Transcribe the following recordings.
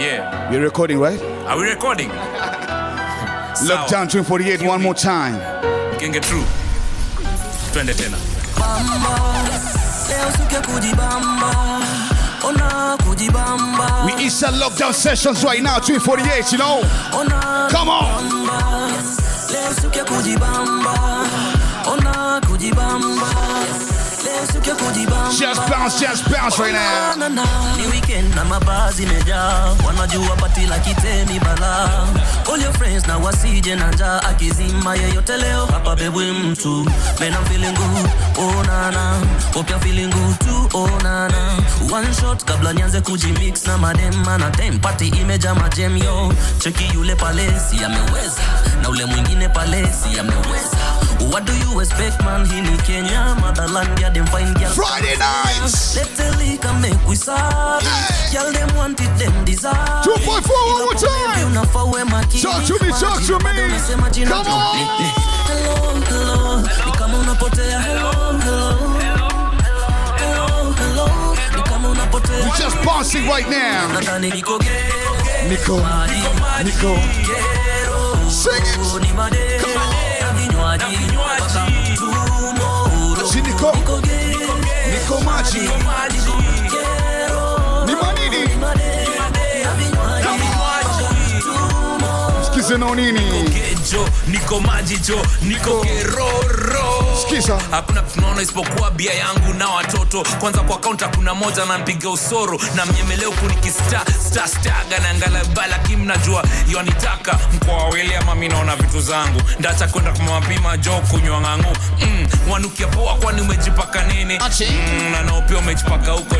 Yeah. You're recording, right? Are we recording? Lockdown 248 one more time. Genge true. Twende tena. leo siku ya kujibamba We inside lockdown sessions right now, 248, you know? Come on! Just bounce, just bounce right oh, now. Na, na, ni weekend na mabazi mejaa wanajua pati la kitemi bala. All your friends na wasije na njaa akizima yeyote leo hapa bebwe mtu man I'm feeling good. Oh nana hope you're feeling good too. Oh nana one shot kabla nianze kujimix na madema na time party imeja majem yo. Cheki yule palesi ameweza na ule mwingine palesi ameweza What do you expect man? Hii ni Kenya motherland ya dem fine girl Friday nights. Let the liquor make we sorry. Girl, them want it, them desire. 2.4 one more time. Unafaa uwe makini. Talk to me, talk to me. Bado unasema jina Come on. Hello, hello. Ni kama unapotea. Hello, hello. Hello, hello. Ni kama unapotea. We just bouncing right now. Ghetto. Nico, Nico. Sing it. Ni made. Na vinywaji. Mpaka tomorrow. Nico. Nico. Ni manini? Skiza no nini? Kejo, niko maji jo, niko keroro. Hakuna tunaona isipokuwa bia yangu na watoto. Kwanza kwa kaunta kuna moja nampiga usoro na mnyemeleo huku sta staga na ngalaba, lakini mnajua yanitaka mkoa wawili ama naona vitu zangu. Ndacha kwenda kwa mapima jo kunywa ng'ang'u. Mm, wanukia poa kwani umejipaka nini? Mm, nanaopia umejipaka huko?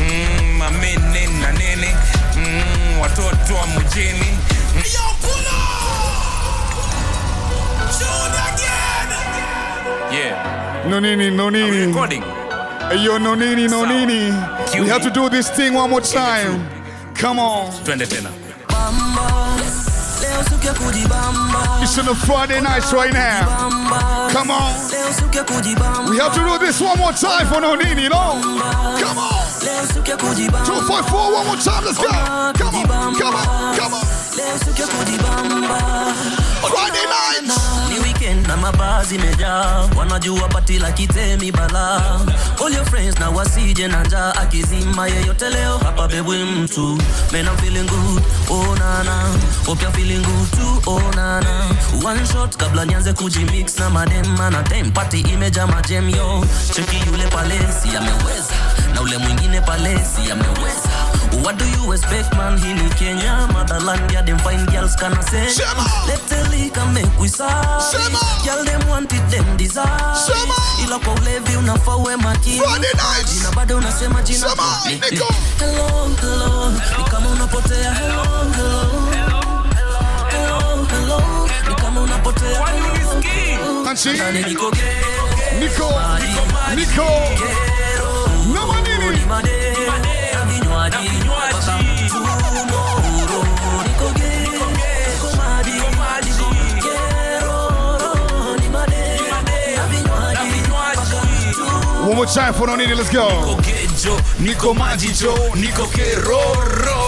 Mm, mamene na nene. Mm, watoto wa mjini. Mm. Yeah. No nini, no Are recording? Hey, yo, no nini, no Sawa. nini. Cue We have to do this thing one more time. Come on. Twende tena. Bamba, leo siku ya kujibamba. It's on the Friday nights right now. Come on. leo siku ya kujibamba. We have to do this one more time for no nini, no? Come on. Leo siku ya kujibamba. 254 one more time. Let's go. Come on, come on, come on. Leo siku ya kujibamba. Friday nights. Ni weekend na mabazi mejaa wanajua pati la kitemi bala all your friends na wasije na njaa akizima yeyote leo. Hapa bebwe mtu man I'm feeling good. Oh nana. Hope you're feeling good too. Oh nana. One shot kabla nianze kujimix na madema na time party imeja majem yo cheki yule palesi ameweza. Na ule mwingine palesi ameweza What do you expect man hii ni Kenya motherland ya dem fine girls kana say Sema. Let the liquor make we sorry. Sema. Girl them want it them desire. Sema. Ila kwa ulevi unafaa uwe makini. Friday nights. Jina bado unasema jina. Sema, Ni- ni- Nico. Hello, hello. Ni kama unapotea. Hello, hello. Hello, hello. Ni kama unapotea. Kwani unisikii? Anchi. Ndani niko ghetto. Nico. Nico. Ghetto. No more Ni nini. made. Na vinywaji. Mpaka tomorrow. Niko ghetto. Niko One more time for no nini. Let's go. Kejo, niko maji jo, niko keroro.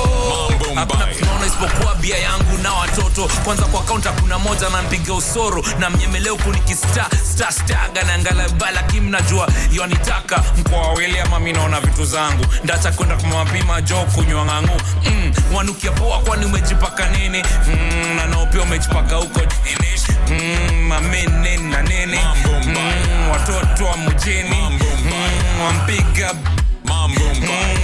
Hakuna tunaona isipokuwa bia yangu na watoto. Kwanza kwa kaunta kuna moja nampiga usoro na mnyemelea huku nikista sta staga na ngalaba, lakini mnajua yanitaka mkoa wawili ama naona vitu zangu. Ndacha kwenda kwa mapima jo kunywa ng'ang'u. Mm, wanukia poa kwani umejipaka nini? Mm, nanaopia nao umejipaka huko? Mm, mamene nene. Mm, watoto wa mjini. Mm, wampiga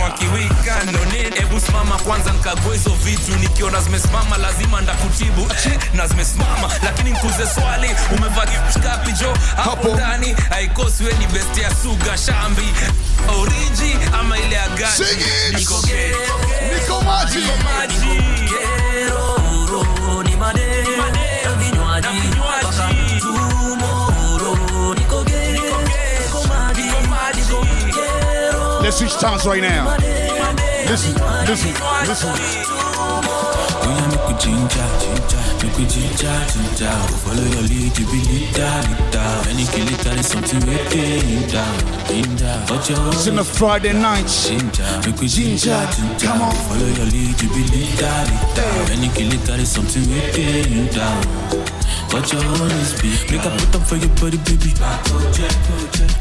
wakiwika ndo? Hebu simama kwanza nikague hizo vitu, nikiona zimesimama lazima ndakutibu eh, na zimesimama lakini nkuze swali, umevaa ngapi jo hapo Hapo. ndani? Haikosi we ni best ya suga shambi oriji ama ile ya gani? Niko Maji. Let's switch towns right now. Listen, listen, listen. Make we ginger, ginger, ginger, ginger. Follow your lead, you be leader, leader. Any kill it, that is something we in down, in down. But your It's in the Friday nights. Ginger, make we ginger, ginger. Come on. Follow your lead, you be leader, leader. Any kill it, that is something we in down. But your own is big. Make I put up for your body, baby.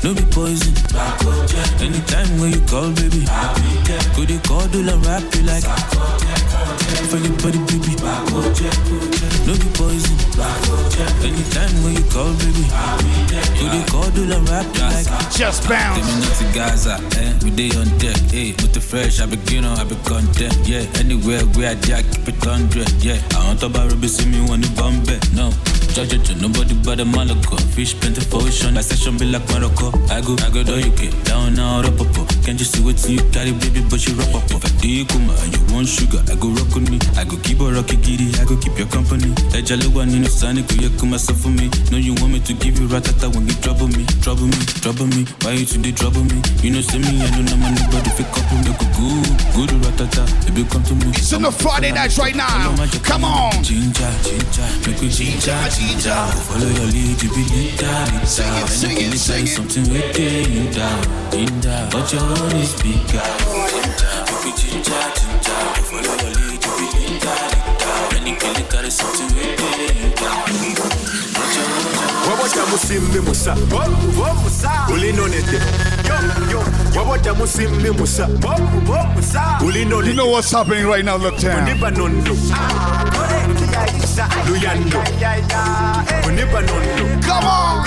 No be poison. Anytime when you call, baby. Could you call, do la rap you like? For your body, baby. No be poison. Anytime when you call, baby. You call, do la rap like? Just bounce. me not to Gaza, eh? We day on deck, eh? With the fresh, I begin on, I be content, yeah. Anywhere where I jack, keep it hundred, yeah. I want to buy Ruby, see me when you it, no. Judge it, to nobody but the Malaco. Fish plenty ocean, my session be like Morocco. I go, I go do you get down now, up up up. Can't you see what you carry, baby, but you rock up up. If I do you come and you want sugar, I go rock on me. I go keep a rocky giddy, I go keep your company. That jolly one in the sun, go you come myself for me. No, you want me to give you ratata when you trouble me, trouble me, trouble me. Why you today trouble me? You know, send me, I don't know my nobody fit couple me. Go good, good ratata, baby, come to me. It's in the Friday nights right now. Come on. Ginger, ginger, make we ginger, ginger. Follow your lead, you be leader. Sing it, sing it, Anything sing it. Something we get you down, in down. But your own is bigger. Ginger, make we ginger, ginger. Follow your lead, you be leader, leader. Anything you something we you down. But your own wabota musimbi musa ulinonete wabota musimbi musa You know what's happening right now, look down. unipa nondo ah. Come on.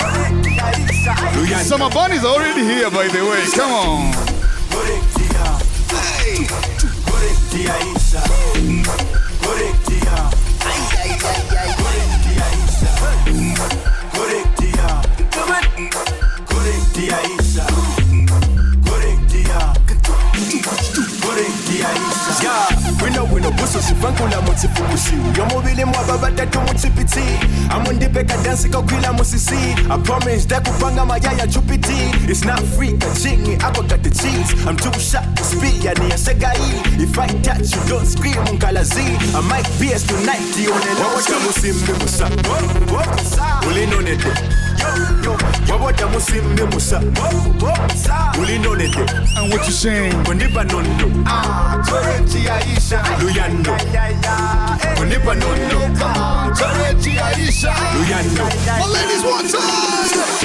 luyando Summer Bunny's already here, by the way. Come on. Hey. Wino buso sifankula mutsifukusi yomubili mwaba batatu mutsipiti amundipeka dansi kakwila musisi i promise dakupanga mayaya chupiti it's not free kachingi ako got the cheese. I'm too shy to speak yani yasegai if i touch you don't scream unkalazi i might be as tonight yonelewota musimbi musa ulinonete wabota musimbi musa ulinonete And what you saying? kundipa nondo luyando kundipa nondo luyando My ladies, one time.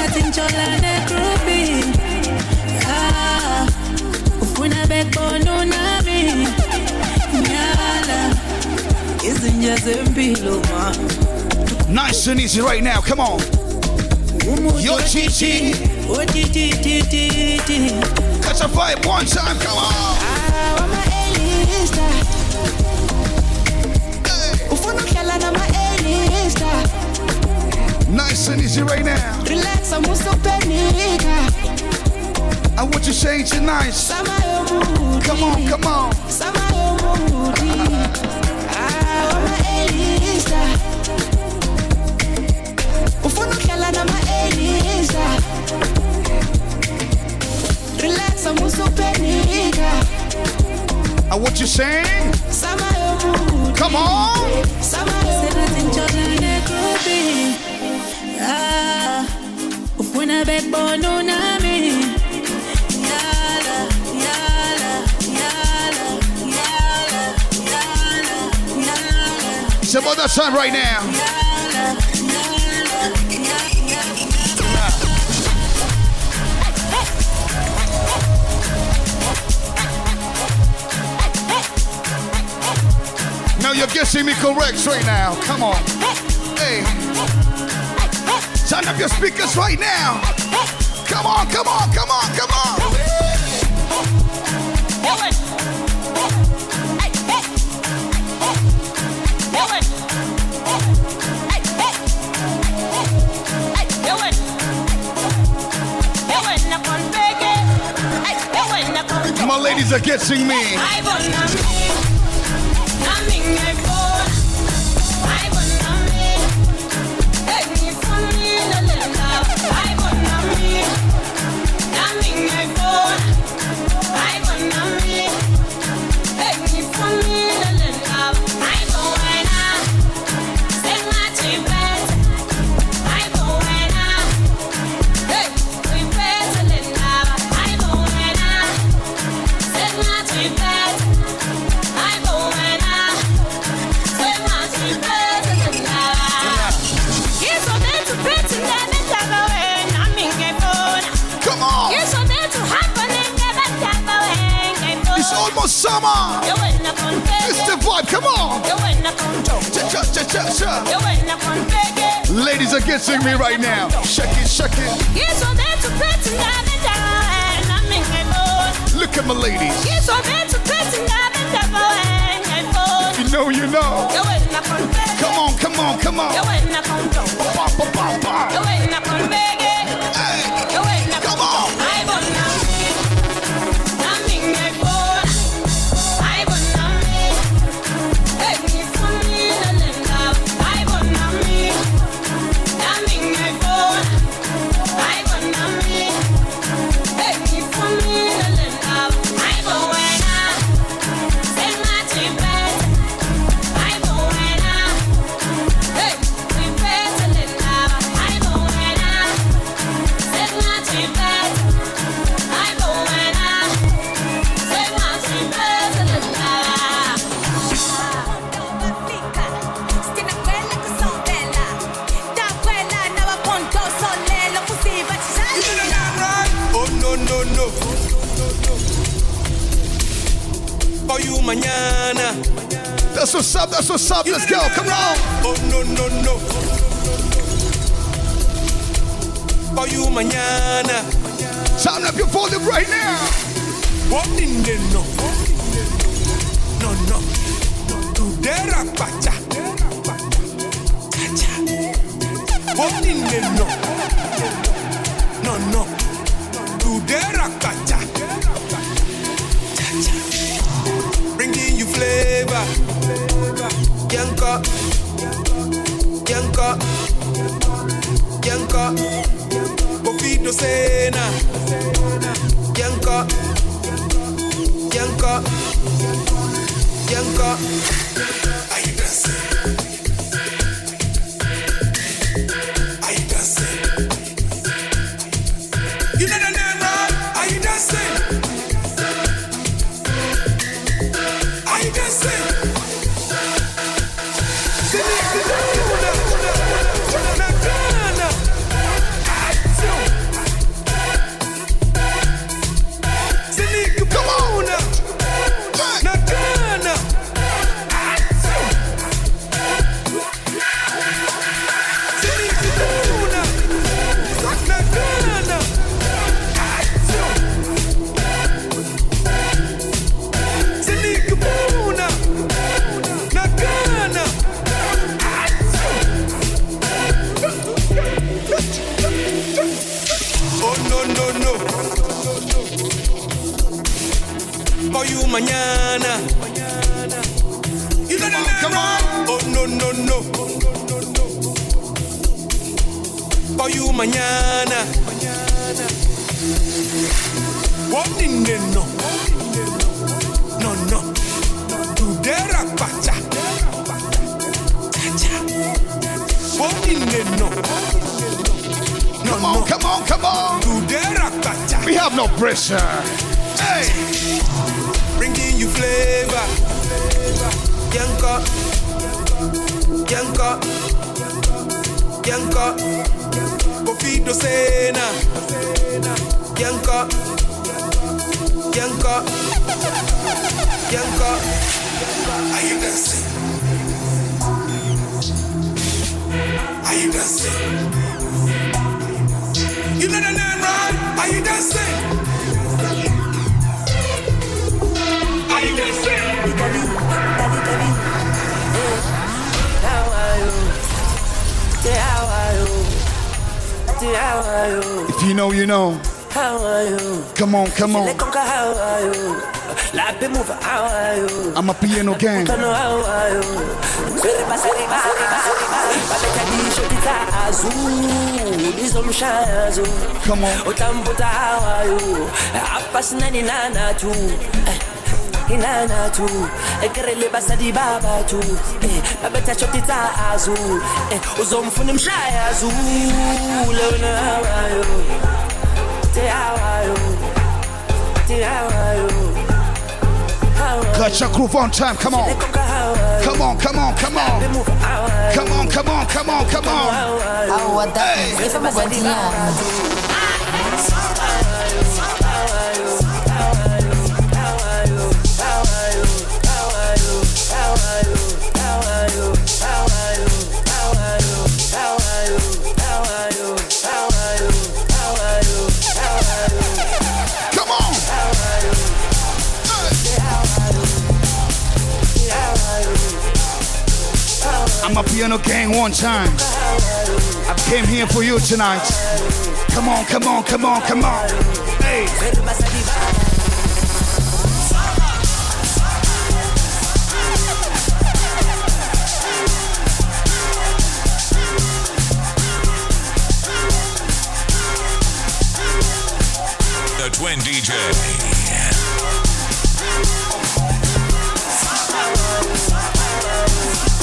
sengathi ngitshola negrupi ah, ufuna unami ngiyala izinja zempilo ma Nice and easy right now. Come on. Yo, Chichi. Catch a vibe one time. Come on. ama-elista ufuna ukuhlala nama-elista Nice and easy right now. And what you saying tonight? Come on, come on. sama yomuthi ama-elista ah, ufuna ukuhlala nama-elista relax amusopenika And what you saying? sama Come on. Time right now. Now you're guessing me correct right now. Come on. Hey. Turn up your speakers right now. Come on, come on, come on, come on. Ladies are guessing me. It's summer. It's the vibe. Come on. Ladies are getting me right now. Shake it, shake it. Look at my ladies. You know, you know. Come on, come on, come on. Hey, That's what's up, that's what's up. Let's go. Come on. Oh no no no. For you mañana. Turn up your volume right now. What in the no? No no. Tudera pacha. Cha-cha. What in the no? No no. Tudera pacha. Cha-cha. Bringing you flavor. Yanka. Yanka. Yanka. Bofito Sena. Yanka. Yanka. Yanka. No? Come on, no. come on, come on. We have no pressure. Hey, bringing you flavor. Yanka, Yanka, Yanka, Kofido Sena, Yanka, Yanka, Yanka. If you know, you know. How are you? Come on, come on. How are you? Like the move, how are you? I'm a piano gang. Come on. utambuta hawayo hapa sinani nana tu Eh, inana tu ekerele basadi baba tu Eh, babetha shoti azu Eh, uzomfuna imshaya zu lona hawayo te hawayo te hawayo Got your groove on time. Come on. Come on, come on, come on. Come on, come on, come on, come on. au A piano gang one time. I came here for you tonight. Come on, come on, come on, come on. Hey. The Twin DJ.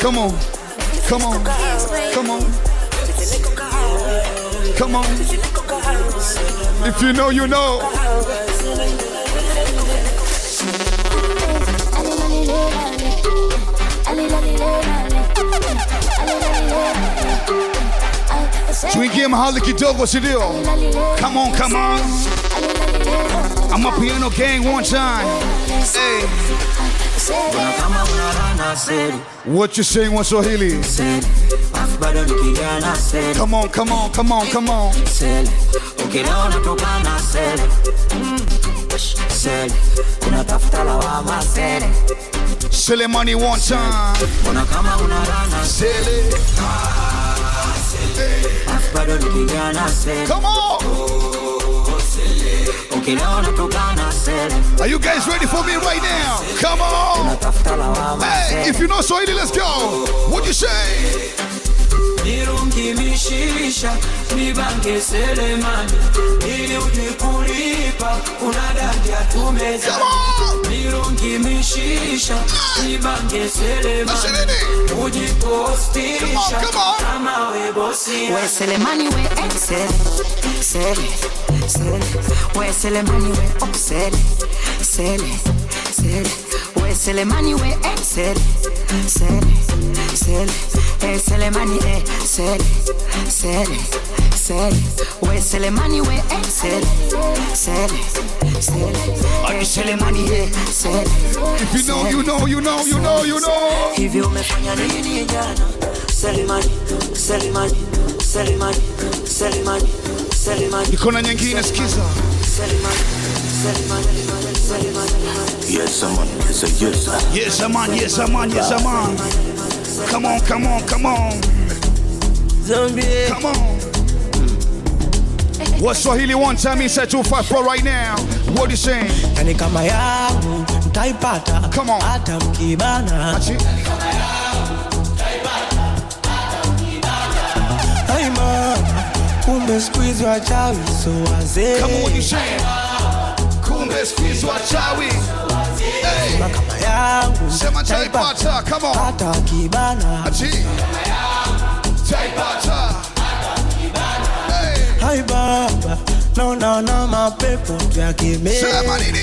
Come on. Come on. Come on. Come on. If you know, you know. Tuingie mahali kidogo, si ndio? Come on, come on. Amapiano gang one time. Hey. What you saying, seri afu bado nikigana seri Come on, come on, come on, come on. sele ukileo unatokana sele Mm, sele unatafuta lawama sele Silly money one time. mbona kama unarana Silly. afu bado nikigana sele Come on. sele Are you guys ready for me right now? Come on. Hey, if you know Swahili, let's go. What you say? nirungimishisha nibange selemani ili uje kulipa unadandia tumeza nirungimishisha ah. nibange selemani It. Come on, come on. We Selemani we sele, sele. We oh sele, sele, sele. We Selemani we excel, sele, sele. Eh Selemani eh sele, sele, sele. We Selemani we excel, sele, sele. Eh Selemani eh sele. If you know, you know, you know, you know, you know. hivi umefanya nini jana selimani selimani selimani selimani selimani Iko na nyingine, sikiza. selimani selimani selimani Yes, man. Yes, yes. Yes, I'm on, yes, I'm on, yes, I'm on. Come on, come on, come on, Zombie come on. What Swahili one Tell me, say 254 right now. What you saying? Yani kama yangu mtaipata Come on. hata mkibana. Achi. Kama yangu mtaipata hata mkibana. Hey mama, kumbe siku hizi wachawi so wazee. Come on, what you saying? Kumbe siku hizi wachawi so wazee. Kama yangu taipata. Come on. Hata kibana. Achi. Kama yangu taipata. Hai baba naona mapepo yakemea sema nini?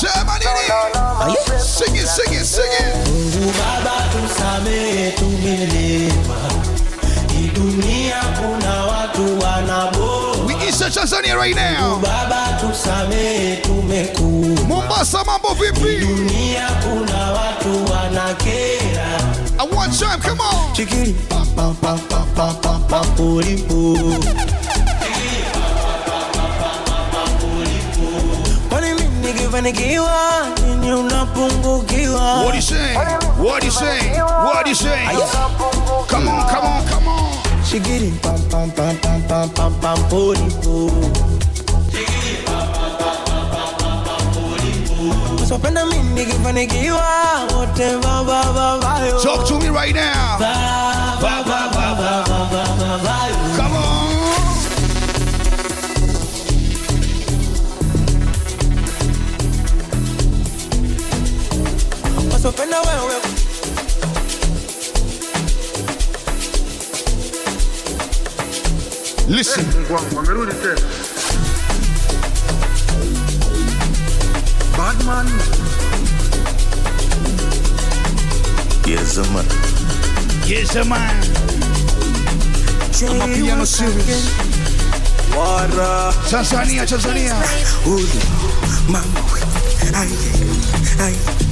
Sema nini? Sing it, sing it, sing it. Mungu Baba tusamehe, tumelewa. Hii dunia kuna watu wanabo. We East Tanzania right now. Baba tusamehe, tumekuwa. Mombasa, mambo vipi? Dunia kuna watu wanakera. I want time, come on. Chikiri pa pa pa pa pa pa pa polipo. unafanikiwa nini unapungukiwa what you say what you say what you say come on come on come on shigiri pam pam pam pam pam pam pam pori po Wapenda mimi nikifanikiwa wote baba baba yo Talk to me right now Baba baba baba baba yo Come on Usipenda wewe Listen. Wamerudi tena. Badman. Yes, man. Yes, man. Amapiano series. Wara Tanzania, Tanzania. Uli Mama we Ay Ay Uli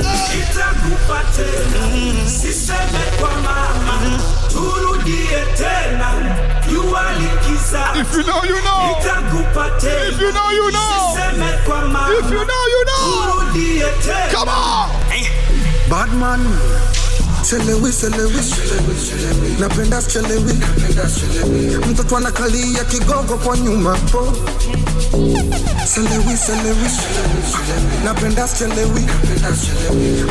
Nitakupa siseme kwa mama, turudie tena, jua. If you know, you know. Nitakupa If you know, you know. siseme kwa mama, If you know, you know. turudie tena. Come on. Badman. Chelewi, chelewi, napenda chelewi, mtoto anakalia kigogo kwa nyuma po. Chelewi, chelewi, napenda chelewi,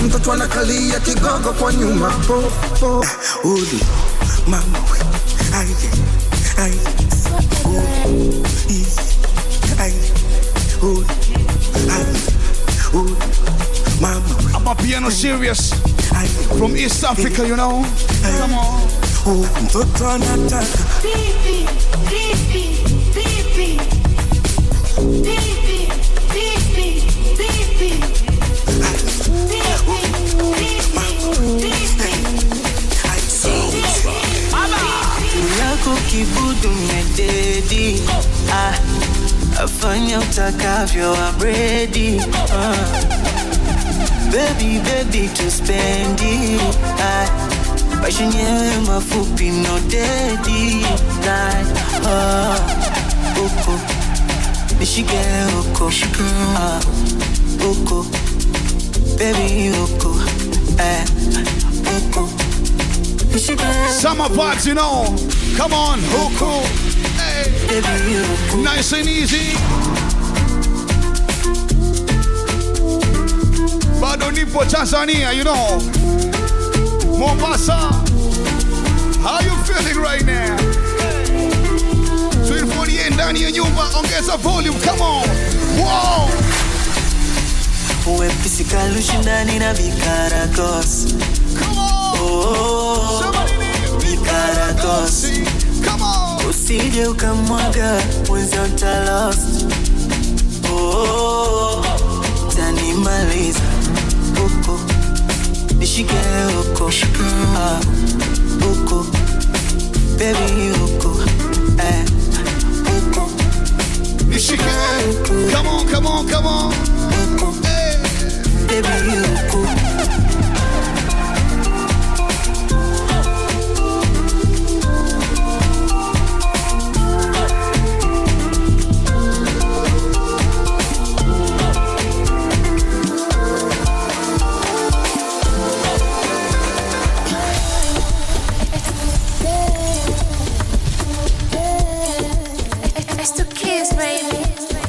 mtoto anakalia kigogo kwa nyuma po po. Uli Mama we aye aye Uli aye Uli aye Uli Mama I'm a piano serious from East Africa, you know. Come on. Oh, mtoto anataka yako kibudu mededi ah, afanya utakavyo abredi ah. Baby, baby, tuspendi ah, maisha yenyewe mafupi no dedi nah, ah, uko nishike uko uko baby uko eh, uko nishike Summer vibes, you know. Come on, Huku. Hey. baby Nice and easy. Nipo Tanzania, you know. Mombasa. How you feeling right now? 248 ndani ya nyumba, ongeza volume, come on. Wow. Wepesi kalushindani na vikaragos Come on. oh, oh, oh. Somebody need vikaragos Come on. usije ukamwaga mwenzio utalost worship you. Ah, baby eh, Michigan, come on, come on, come on.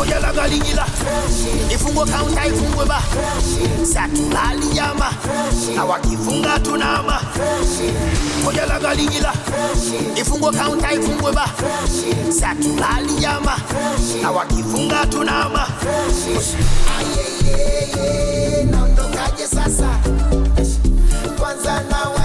oya lagaliyila ifungo kaunta ifungwe ba. Satulaliyama awakifunga tunama oya lagaliyila ifungo kaunta ifungwe ba. Satulaliyama awakifunga tunama ayeyeye naondokaje sasa. Kwanza nawa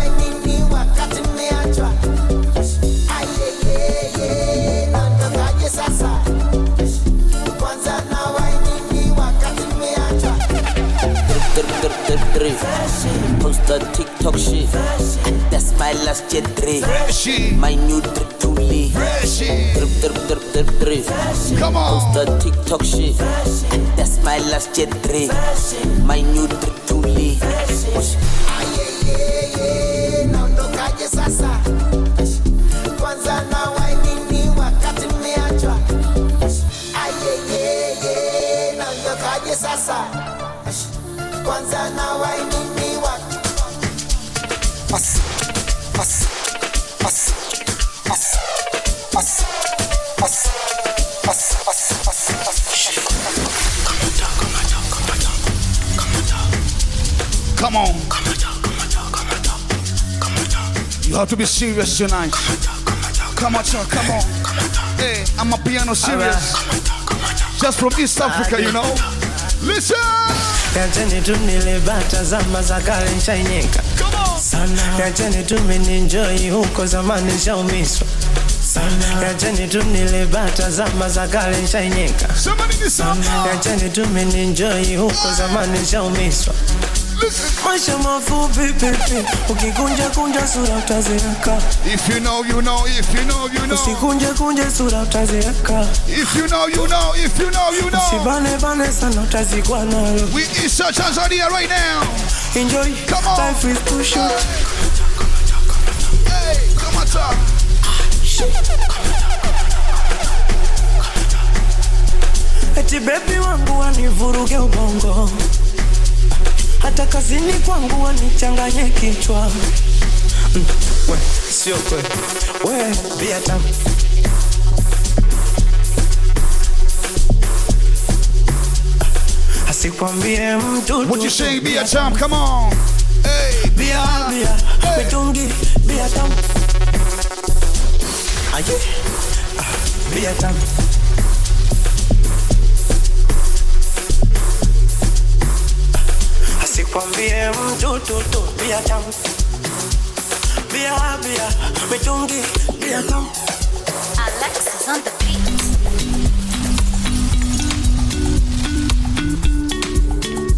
drip, drip, drip. Post that TikTok shit. That's my last jet drip. My new drip truly. Drip, drip, drip, drip, drip. Come on. Post that TikTok shit. That's my last jet drip. My new drip truly. Ayeyeye, You to be serious tonight. Come on, child, come on. Hey, Amapiano serious. Just from East Africa, you know. Listen. Yacheni tu nilibata zama za kale nshainyeka sana, yacheni tu mininjoi huko zamani nshaumiswa sana, yacheni tu nilibata zama za kale nshainyeka sana, yacheni tu mininjoi huko zamani nshaumiswa maisha mafupi pipi, ukikunja kunja sura utazeeka. If you know, you know. If you know, you know. Usikunje kunje sura utazeeka. If you know, you know. If you know, you know. Usibane bane sana utazikwa nalo. We East Tanzania right now. Enjoy. Come on. Life is too short. Hey, come on, top. Eti bebi wangu wanivuruge ubongo, hata kazini kwangu wanichanganye kichwa. Mm, we, sio kweli, we bia tamu asikwambie mtu? Come on. Hey, bia bia mitungi bia tamu aye. Ah, bia Be do do do, be a champ. Be a be a, be jungi, be a champ. On the beat.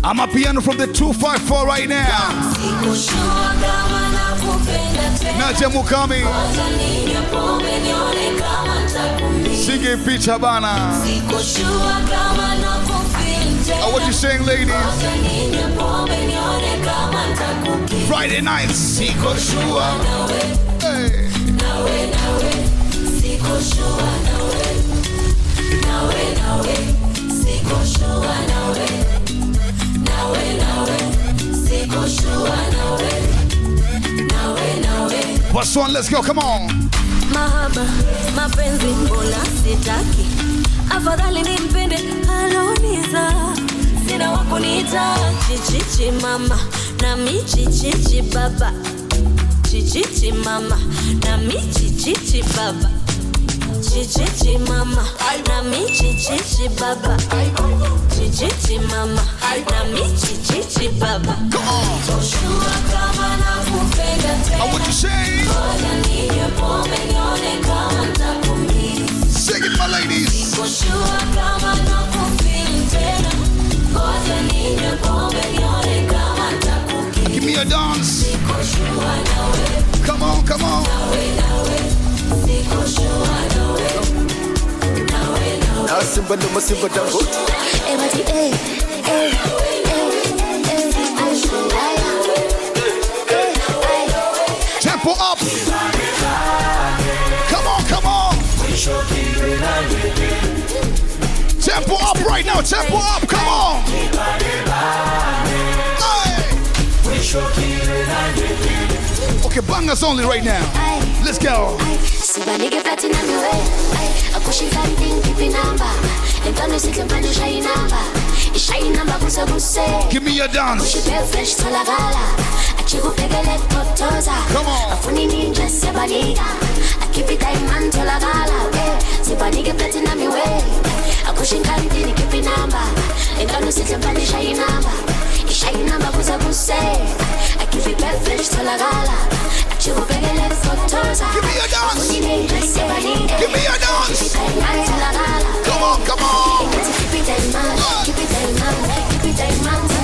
Amapiano from the 254 right now. Naje Mukami. Sige picha bana. Oh, what you saying, ladies? Friday night, Siko Shua. Hey. What's one? Let's go, come on. Mahaba, mapenzi mbona sitaki afadhali nimpende aloniza. Sina wakuniita chichichi mama na michichichi baba. Chichichi mama na michichichi baba. Chichichi mama na michichichi baba. Chichichi mama na michichichi baba. Joshua kama nakupenda tena. What you say? Ngoja ninywe pombe nione kama nitakumisi. Sing it, my ladies. Sikoshua kama nakufeel tena. Ngoja ninywe pombe nione kama nitakumisi. Give me a dance. Sikoshua nawe, Come on, come on. nawe, nawe. Sikoshua nawe. Nawe, nawe. Asimba ndo masimba dangote eh, eh, right now. Tempo up. Come on. Okay, bangers only right now. Let's go. sibanike platinum iwe akushika nding khiphi inamba lentwana isihle mfana ishaya inamba ishaya inamba kuse kuse Give me your dance. ushibe fresh tholakala ajike ubhekele kutoza afuna ininja siyabanika akhiphi diamond tholakala eh, sibanike akushinga ndini khiphi inamba lentwana isihle mfana ishaya inamba ishaya inamba kuse kuse akhiphi fresh tholakala ajike ubhekele kutoza Give me your dance. Give me your dance. Come on, come on. Ladies,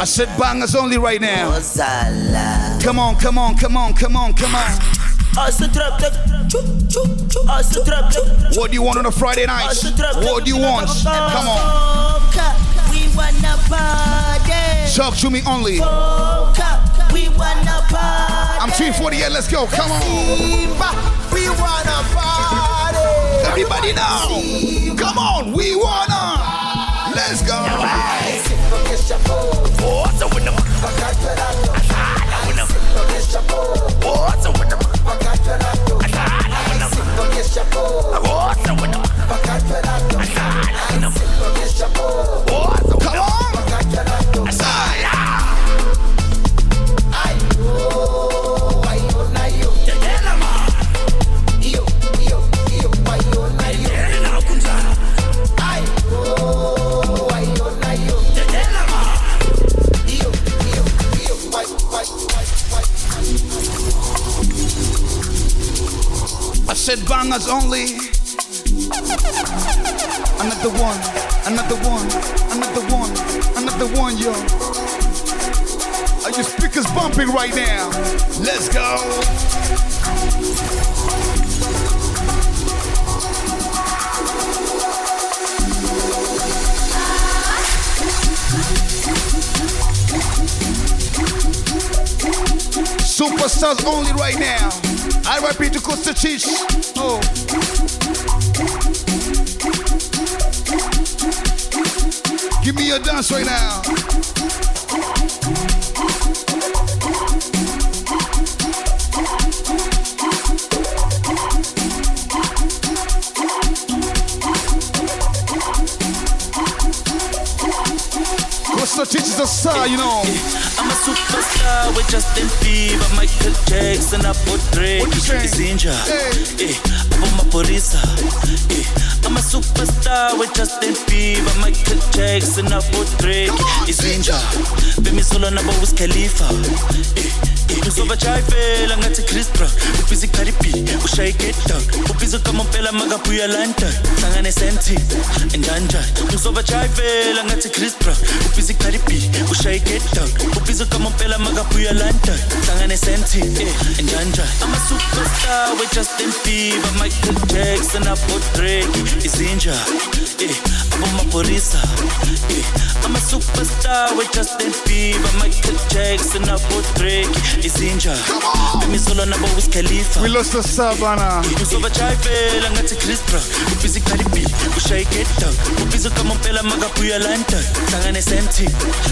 I said bangers only right now. Come on, come on, come on, come on, come on. What do you want on a Friday night? What do you want? Come on. We wanna party. Talk to me only. We wanna party. I'm 348. Let's go. Come on. We wanna party. Everybody now. Come on. We wanna. Let's go. Come said bangers only. Another one, another one, another one, another one, yo. Are your speakers bumping right now? Let's go. Superstars only right now. I repeat to Costa Teach. Oh. Give me your dance right now. A star, you know. I'm a superstar with Justin Bieber, Michael Jackson, hapo Drake, Zinja, eh, hapo mapolisa, eh. I'm a superstar with Justin Bieber, Michael Jackson, hapo Drake, Zinja, Bemi solo nabo Wiz Khalifa, eh. Uzova chayifela ngathi Chris Brown ubhizi B ushaye down ubhizi kama mpela makabuya London hlangane senti enjanjani uzova chayifela ngathi Chris Brown ubhizi Cardi B ushaye get down ubhizi kama mpela makabuya London. Hlangane senti enjanjani I'm a superstar with Justin Bieber Michael Jackson abo Drake izinja eh abo mapolisa eh I'm a superstar with Justin Bieber Michael Jackson abo Drake izinja. Bemi solo nabo Wiz Khalifa. We lost the star, bana. uzova chayifela ngathi Chris Brown. Ubhizi Cardi B ushaye get down ubhizi kama mpela makabuya London. Hlangane senti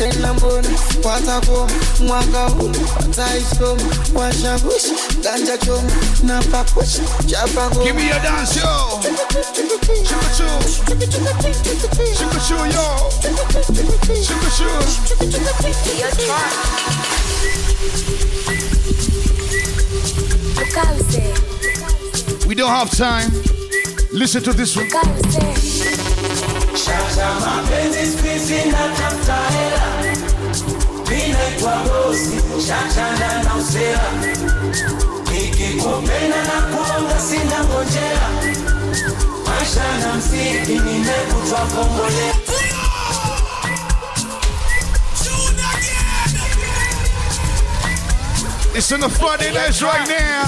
ladies. watakoma mwaka huu wataisoma washabushi ganja choma na papushi chapako Give me your dance, yo. Chukuchu. Chukuchu, yo. Chukuchu. We don't have time. Listen to this one. Shachana na usela Nikikupenda na kuonga sina ngojera Maisha na msiki nimekutwa kongolea It's on the Friday nights right now.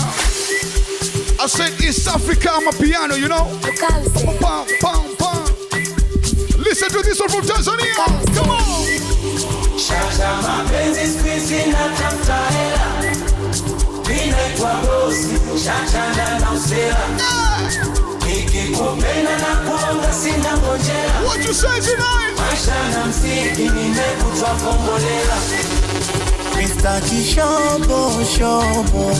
I said East Africa, Amapiano, you know? Pam, pam, pam. Listen to this one from Tanzania. Come on. Shasha mapenzi squeeze na tafuta hela Ninaitwa bosi, shachana na usela Nikikupenda na kuonga sina ngojera What you say tonight? Maisha na msiki nimekutwa kombolela Mr. Kishobo, shobo.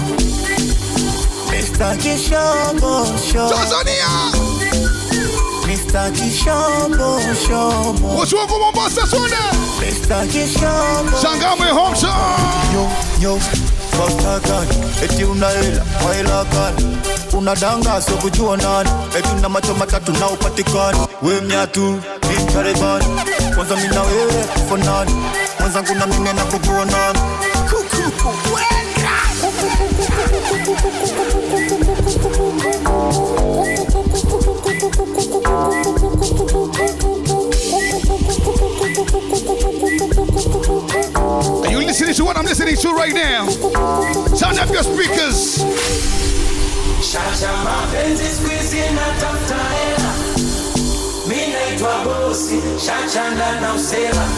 Mr. Kishobo, shobo. Tanzania. Mr. Kishobo, shobo. What's wrong with Mombasa, Swanda? Mr. Kishobo. Changamwe home song. Yo, yo, basta gani? Eti una hela, hela gani? Unadanga sio kujua nani? Eti una macho matatu na upatikani. We mnyatu, ni mtarebani. Kwanza mimi na wewe kufanani. Mwenzangu na mimi na kujua nani? Kuku, Are listening to what I'm listening to right now? Turn up your speakers. Shasha mapenzi squeeze na tafuta hela Mimi naitwa bosi, shachana na usela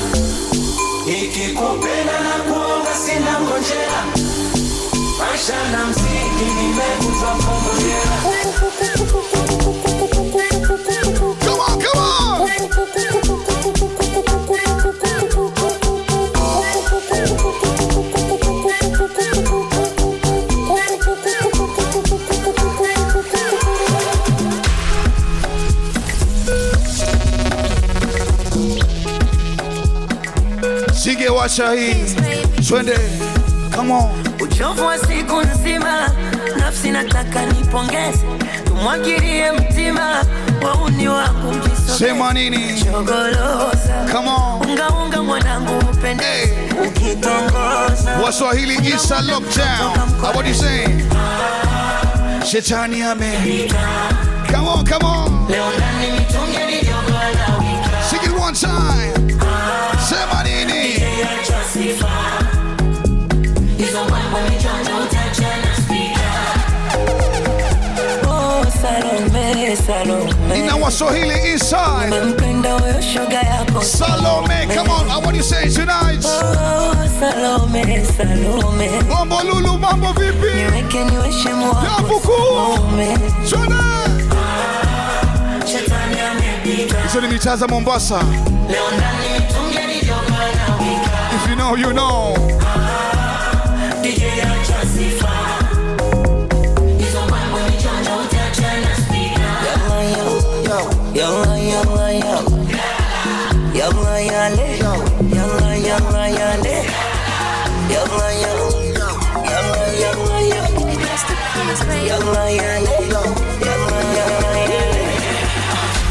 Nikikupenda na kuonga sina ngojera Maisha na mziki nimekutwa washa hii. Twende. Come on. uchovu wa siku nzima, nafsi nataka nipongeze, tumwagilie mtima wauni wa kumjisogeza. Sema nini? Chogoloza. Come on. Unga unga mwanangu upendeze, ukitongoza. Waswahili is a lockdown. What you saying? Shetani ame. Come on, come on. Leo ndani mitungi niliyogola wika. Sing it one time. Sema nini? Nina Waswahili inside. Nimempenda huyo shoga yako Salome, come on. How what you saying tonight? Oh, Salome, Salome. Mambo Lulu, mambo vipi? Niweke niweshe mwako Yabuku. Salome. Twende. Shetani amepita. Hizo ni mitaa za Mombasa. Leo ndani mitungi niliyogola wika. If you know, you know.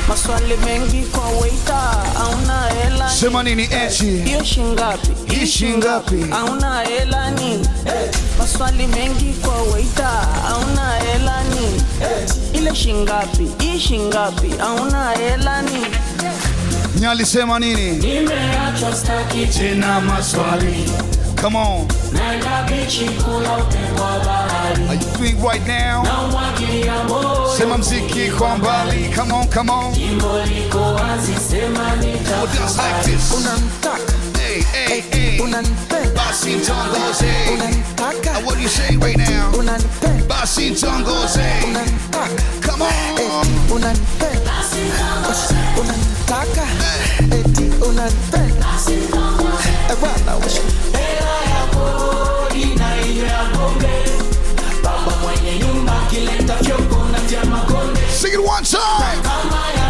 Maswali mengi kwa waita auna hela Sema nini eti? hiyo shingapi Hii shingapi? auna hela ni maswali mengi kwa waita auna hela ni ile shingapi hii shingapi auna hela ni Nyali sema nini? nimeachwa staki Tena maswali. Come on. naenda bichi kula upepo wa bahari Are you doing right now? Sema mziki kwa mbali. Come on, come on. jimbo liko wazi sema Well, dance like this. unamtaka Hey, hey, hey. unanipenda Basi tongoze. unanitaka what you say right now? unanipenda Basi tongoze. unanitaka Come on. unanipenda unanitaka eti unanipenda Eh, bwana we. hela ya kodi na hiyo ya pombe baba mwenye nyumba kileta fyoko na vya makonde Sing it one time. kama ya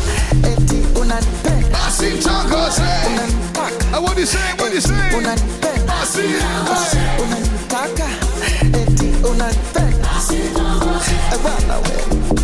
Basi tangaze. unanitaka Uh, What you saying? What you saying? unanipenda Basi. unanitaka eti unanipenda bwana we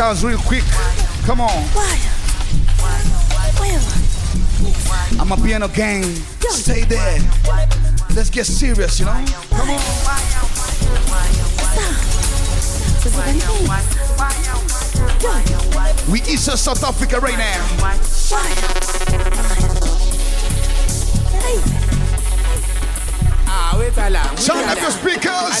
Switching channels real quick. Come on. Amapiano gang. Stay there. Let's get serious, you know? Come on. We East of South Africa right now. Ah, wait a long. Turn up your speakers.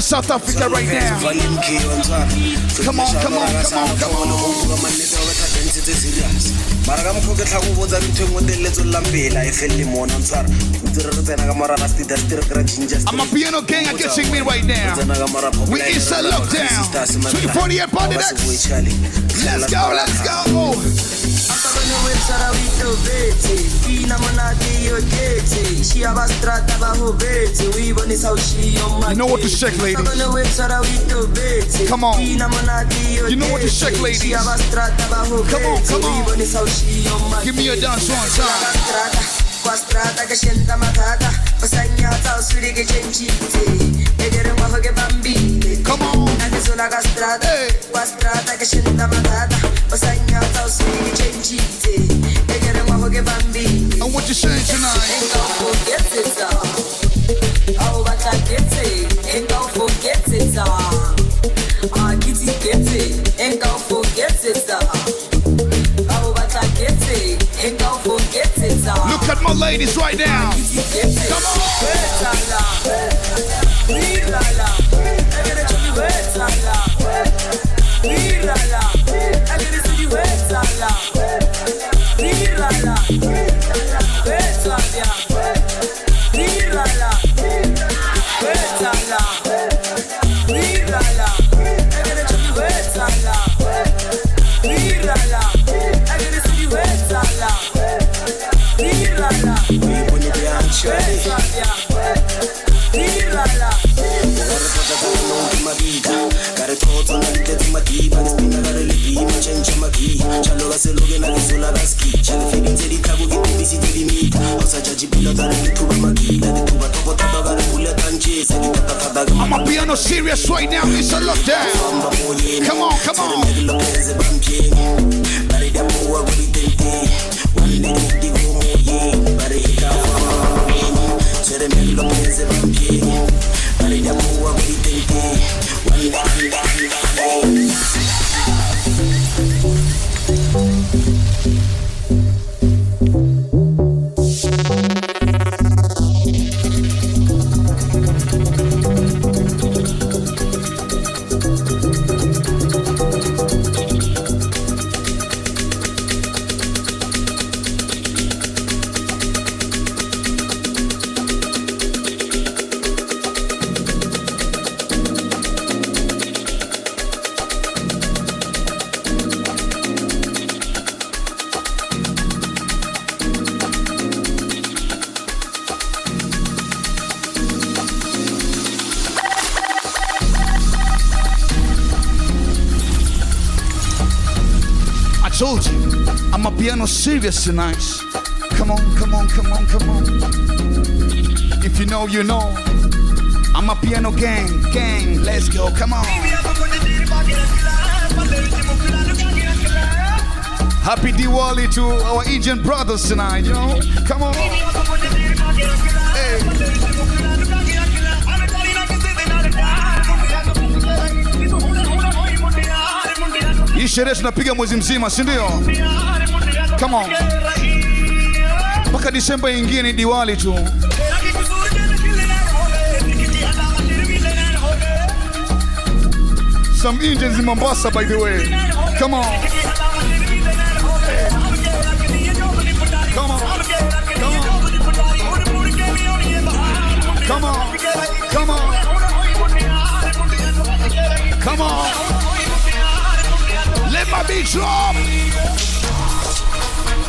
Of South Africa right now. Come on, come on, come on, come on. mara ka mokgwa ke tlha go botsa ntho engwe telletso llang pela e felele mona ntshwara ntse re tsena ka morara stidasite re kry-a ginger Amapiano gang. I can sing me right now. We East of lockdown. 348 party next. Let's go, let's go. You know what to shake, ladies. Come on. You know what to shake, ladies. Come on, come on. Give me a dance one time. Qua strada che scenda matata, ho segnata o sui che c'è incinte, vedere un uovo che bambini. Come on. Anche sulla castrata, qua strada che scenda matata, ho segnata o sui che c'è incinte, vedere un uovo che bambini. And what you saying tonight? Ain't gon' forget it all. Oh, but I get it. Ain't gon' forget it all. Ah, kitty get it. Ain't gon' forget it all. Oh, but I get it. Ain't forget it all. Look at my ladies right now. Come on. Amapiano serious right now. It's a lockdown. Come on, come on. lokeze serious tonight. Come on, come on, come on, come on. If you know, you know. Amapiano gang, gang. Let's go, come on. Happy Diwali to our Indian brothers tonight, you know. Come on. Ndio? Come on. Mpaka Disemba ingie ni Diwali tu. Some Indians in Mombasa, by the way. Come on. Come on. Come on. Come on. Come on. Let my beat drop.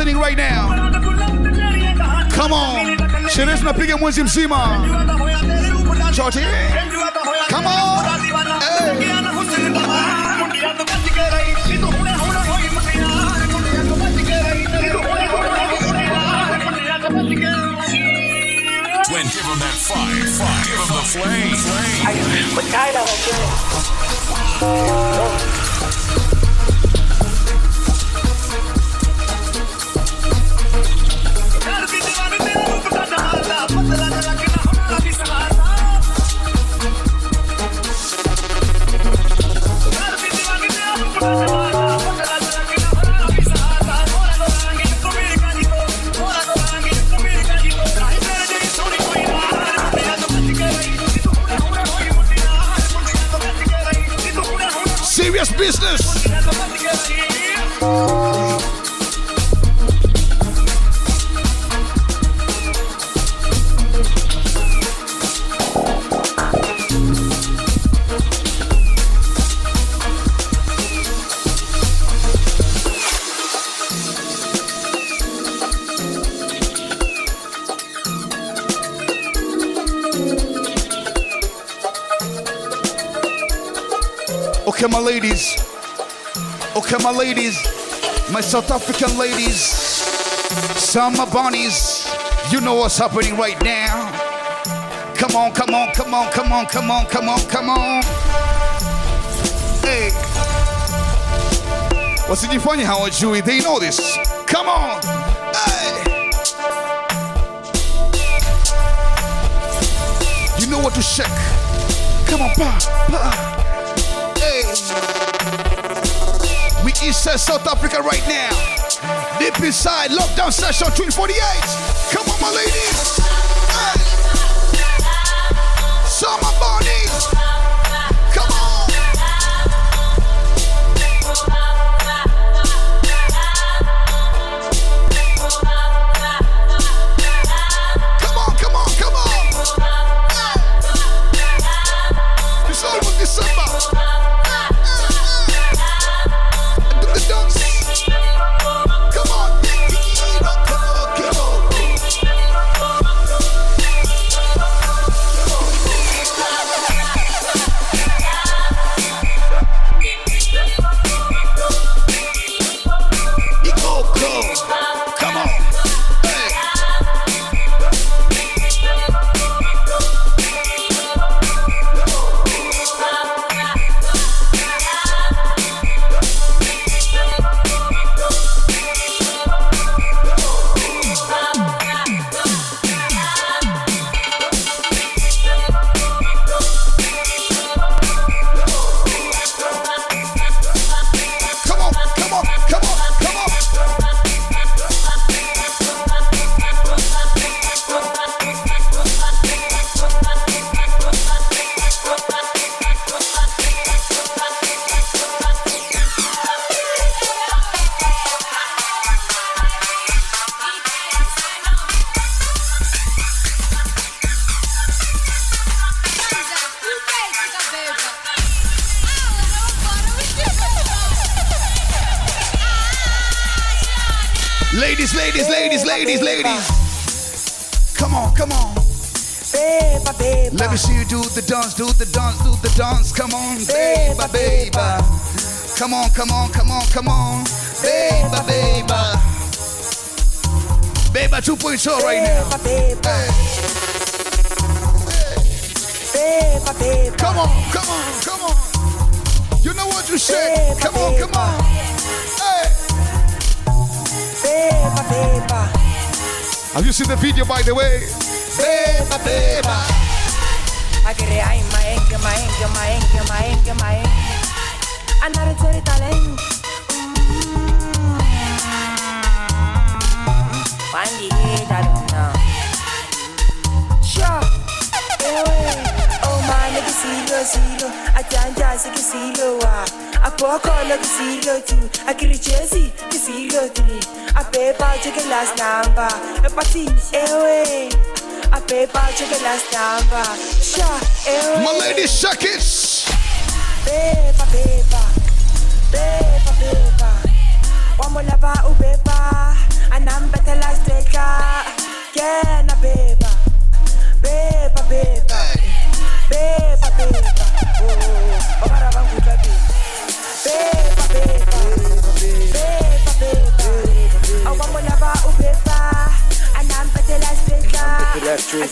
Indian listening right now. Come on. Sherehe tunapiga mwezi mzima. Shorty. Come on. Hey. Twin, give him that fire, fire. Give him the flame, flame. Serious my ladies. My South African ladies. Summer bunnies. You know what's happening right now. Come on, come on, come on, come on, come on, come on, come on. Hey. Wasijifanye hawajui. They know this. Come on. Hey. You know what to shake. Come on, pa, pa. East South Africa right now. Deep inside, lockdown session 348. Come on, come on, come on, come on. Baby, baby. Baby 2.0 right now. Beba, beba, beba. Come on, come on, come on. You know what you say. Come on, come on. Hey. Beba, beba. Have you seen the video, by the way? Beba, beba. Agere ay maenge, maenge, maenge, maenge, maenge. Andare tori talent. Wandi I don't know. Sure. Oh my nigga silo silo. Ajanja siki silo wa. Apoko lo silo tu. Akiri chesi ki three. A paper check the last number. A party ewe. A paper check the last number. Sure. My lady, shake it. Beba, beba, beba, beba. Wamolaba ubeba, anambetela steka. Yeah, na beba, beba, beba, beba, beba. Oh, obara bangu baby. Beba, beba, beba, beba. Wamolaba ubeba, anambetela steka.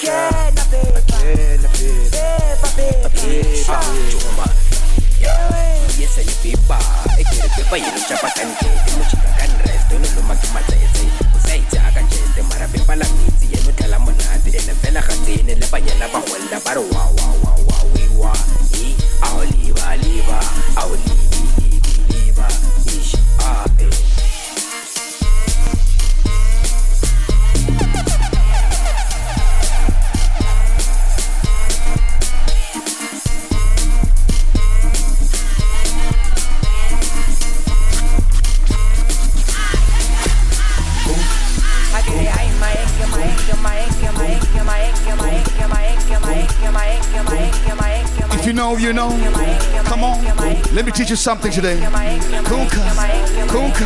Yeah, na beba, beba, beba. Yes, and paper. I get a paper, you chop a can get the muchika can rest on the yese nipipa ekeripepa yelo chapakanjete mochika kanreste onolomakimatese usaijaka njente mara pepa la mitsi yeno dlala monate ene fela ga tsene le banyana ba golla ba re wawawawawewa e ao lebaliba ao teach you something today. Kunka. Kunka.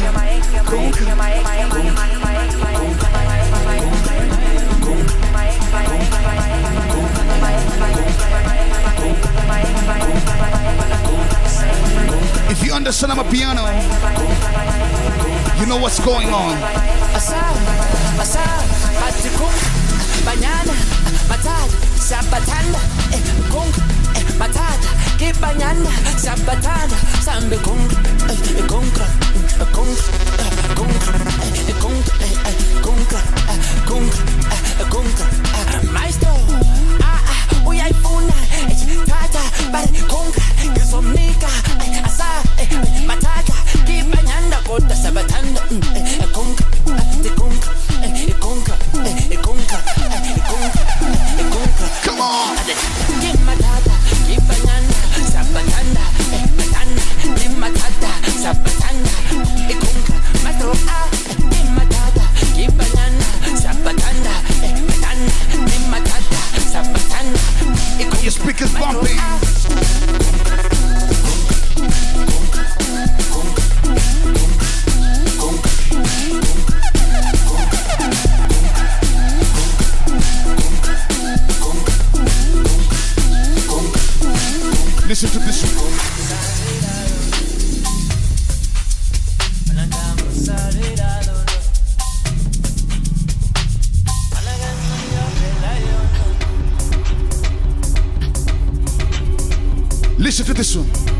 Kunka. If you understand Amapiano, you know what's going on. Matad, kung, matad, ibanyana sabatana sambe konk konkra konk konk konk konkra konk konk maestro uyayifuna thatha bari konka ngizomnika asa mathatha ngibanyanda kodwa sabathanda konka konka Listen to this one.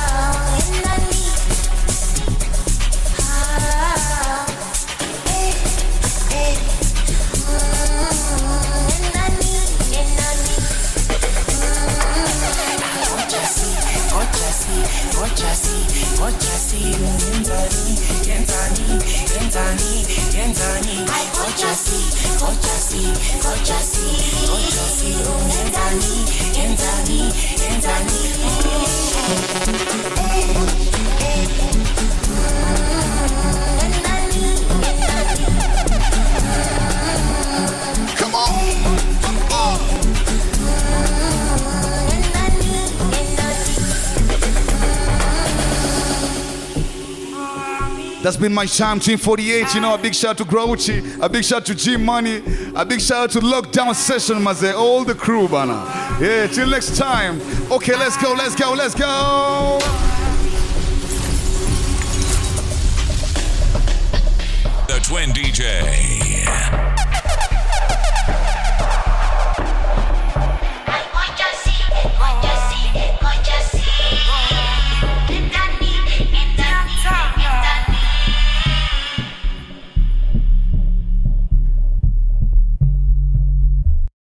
gojasi, gojasi, gojasi, yenzani, yenzani, yenzani, yenzani. Gojasi, gojasi, gojasi, gojasi, yenzani, yenzani, yenzani. That's been my time, Team 48. You know, a big shout out to Grouchy, a big shout out to G Money, a big shout out to Lockdown Session, Maze, all the crew, bana. Yeah, till next time. Okay, let's go, let's go, let's go. The Twin DJ.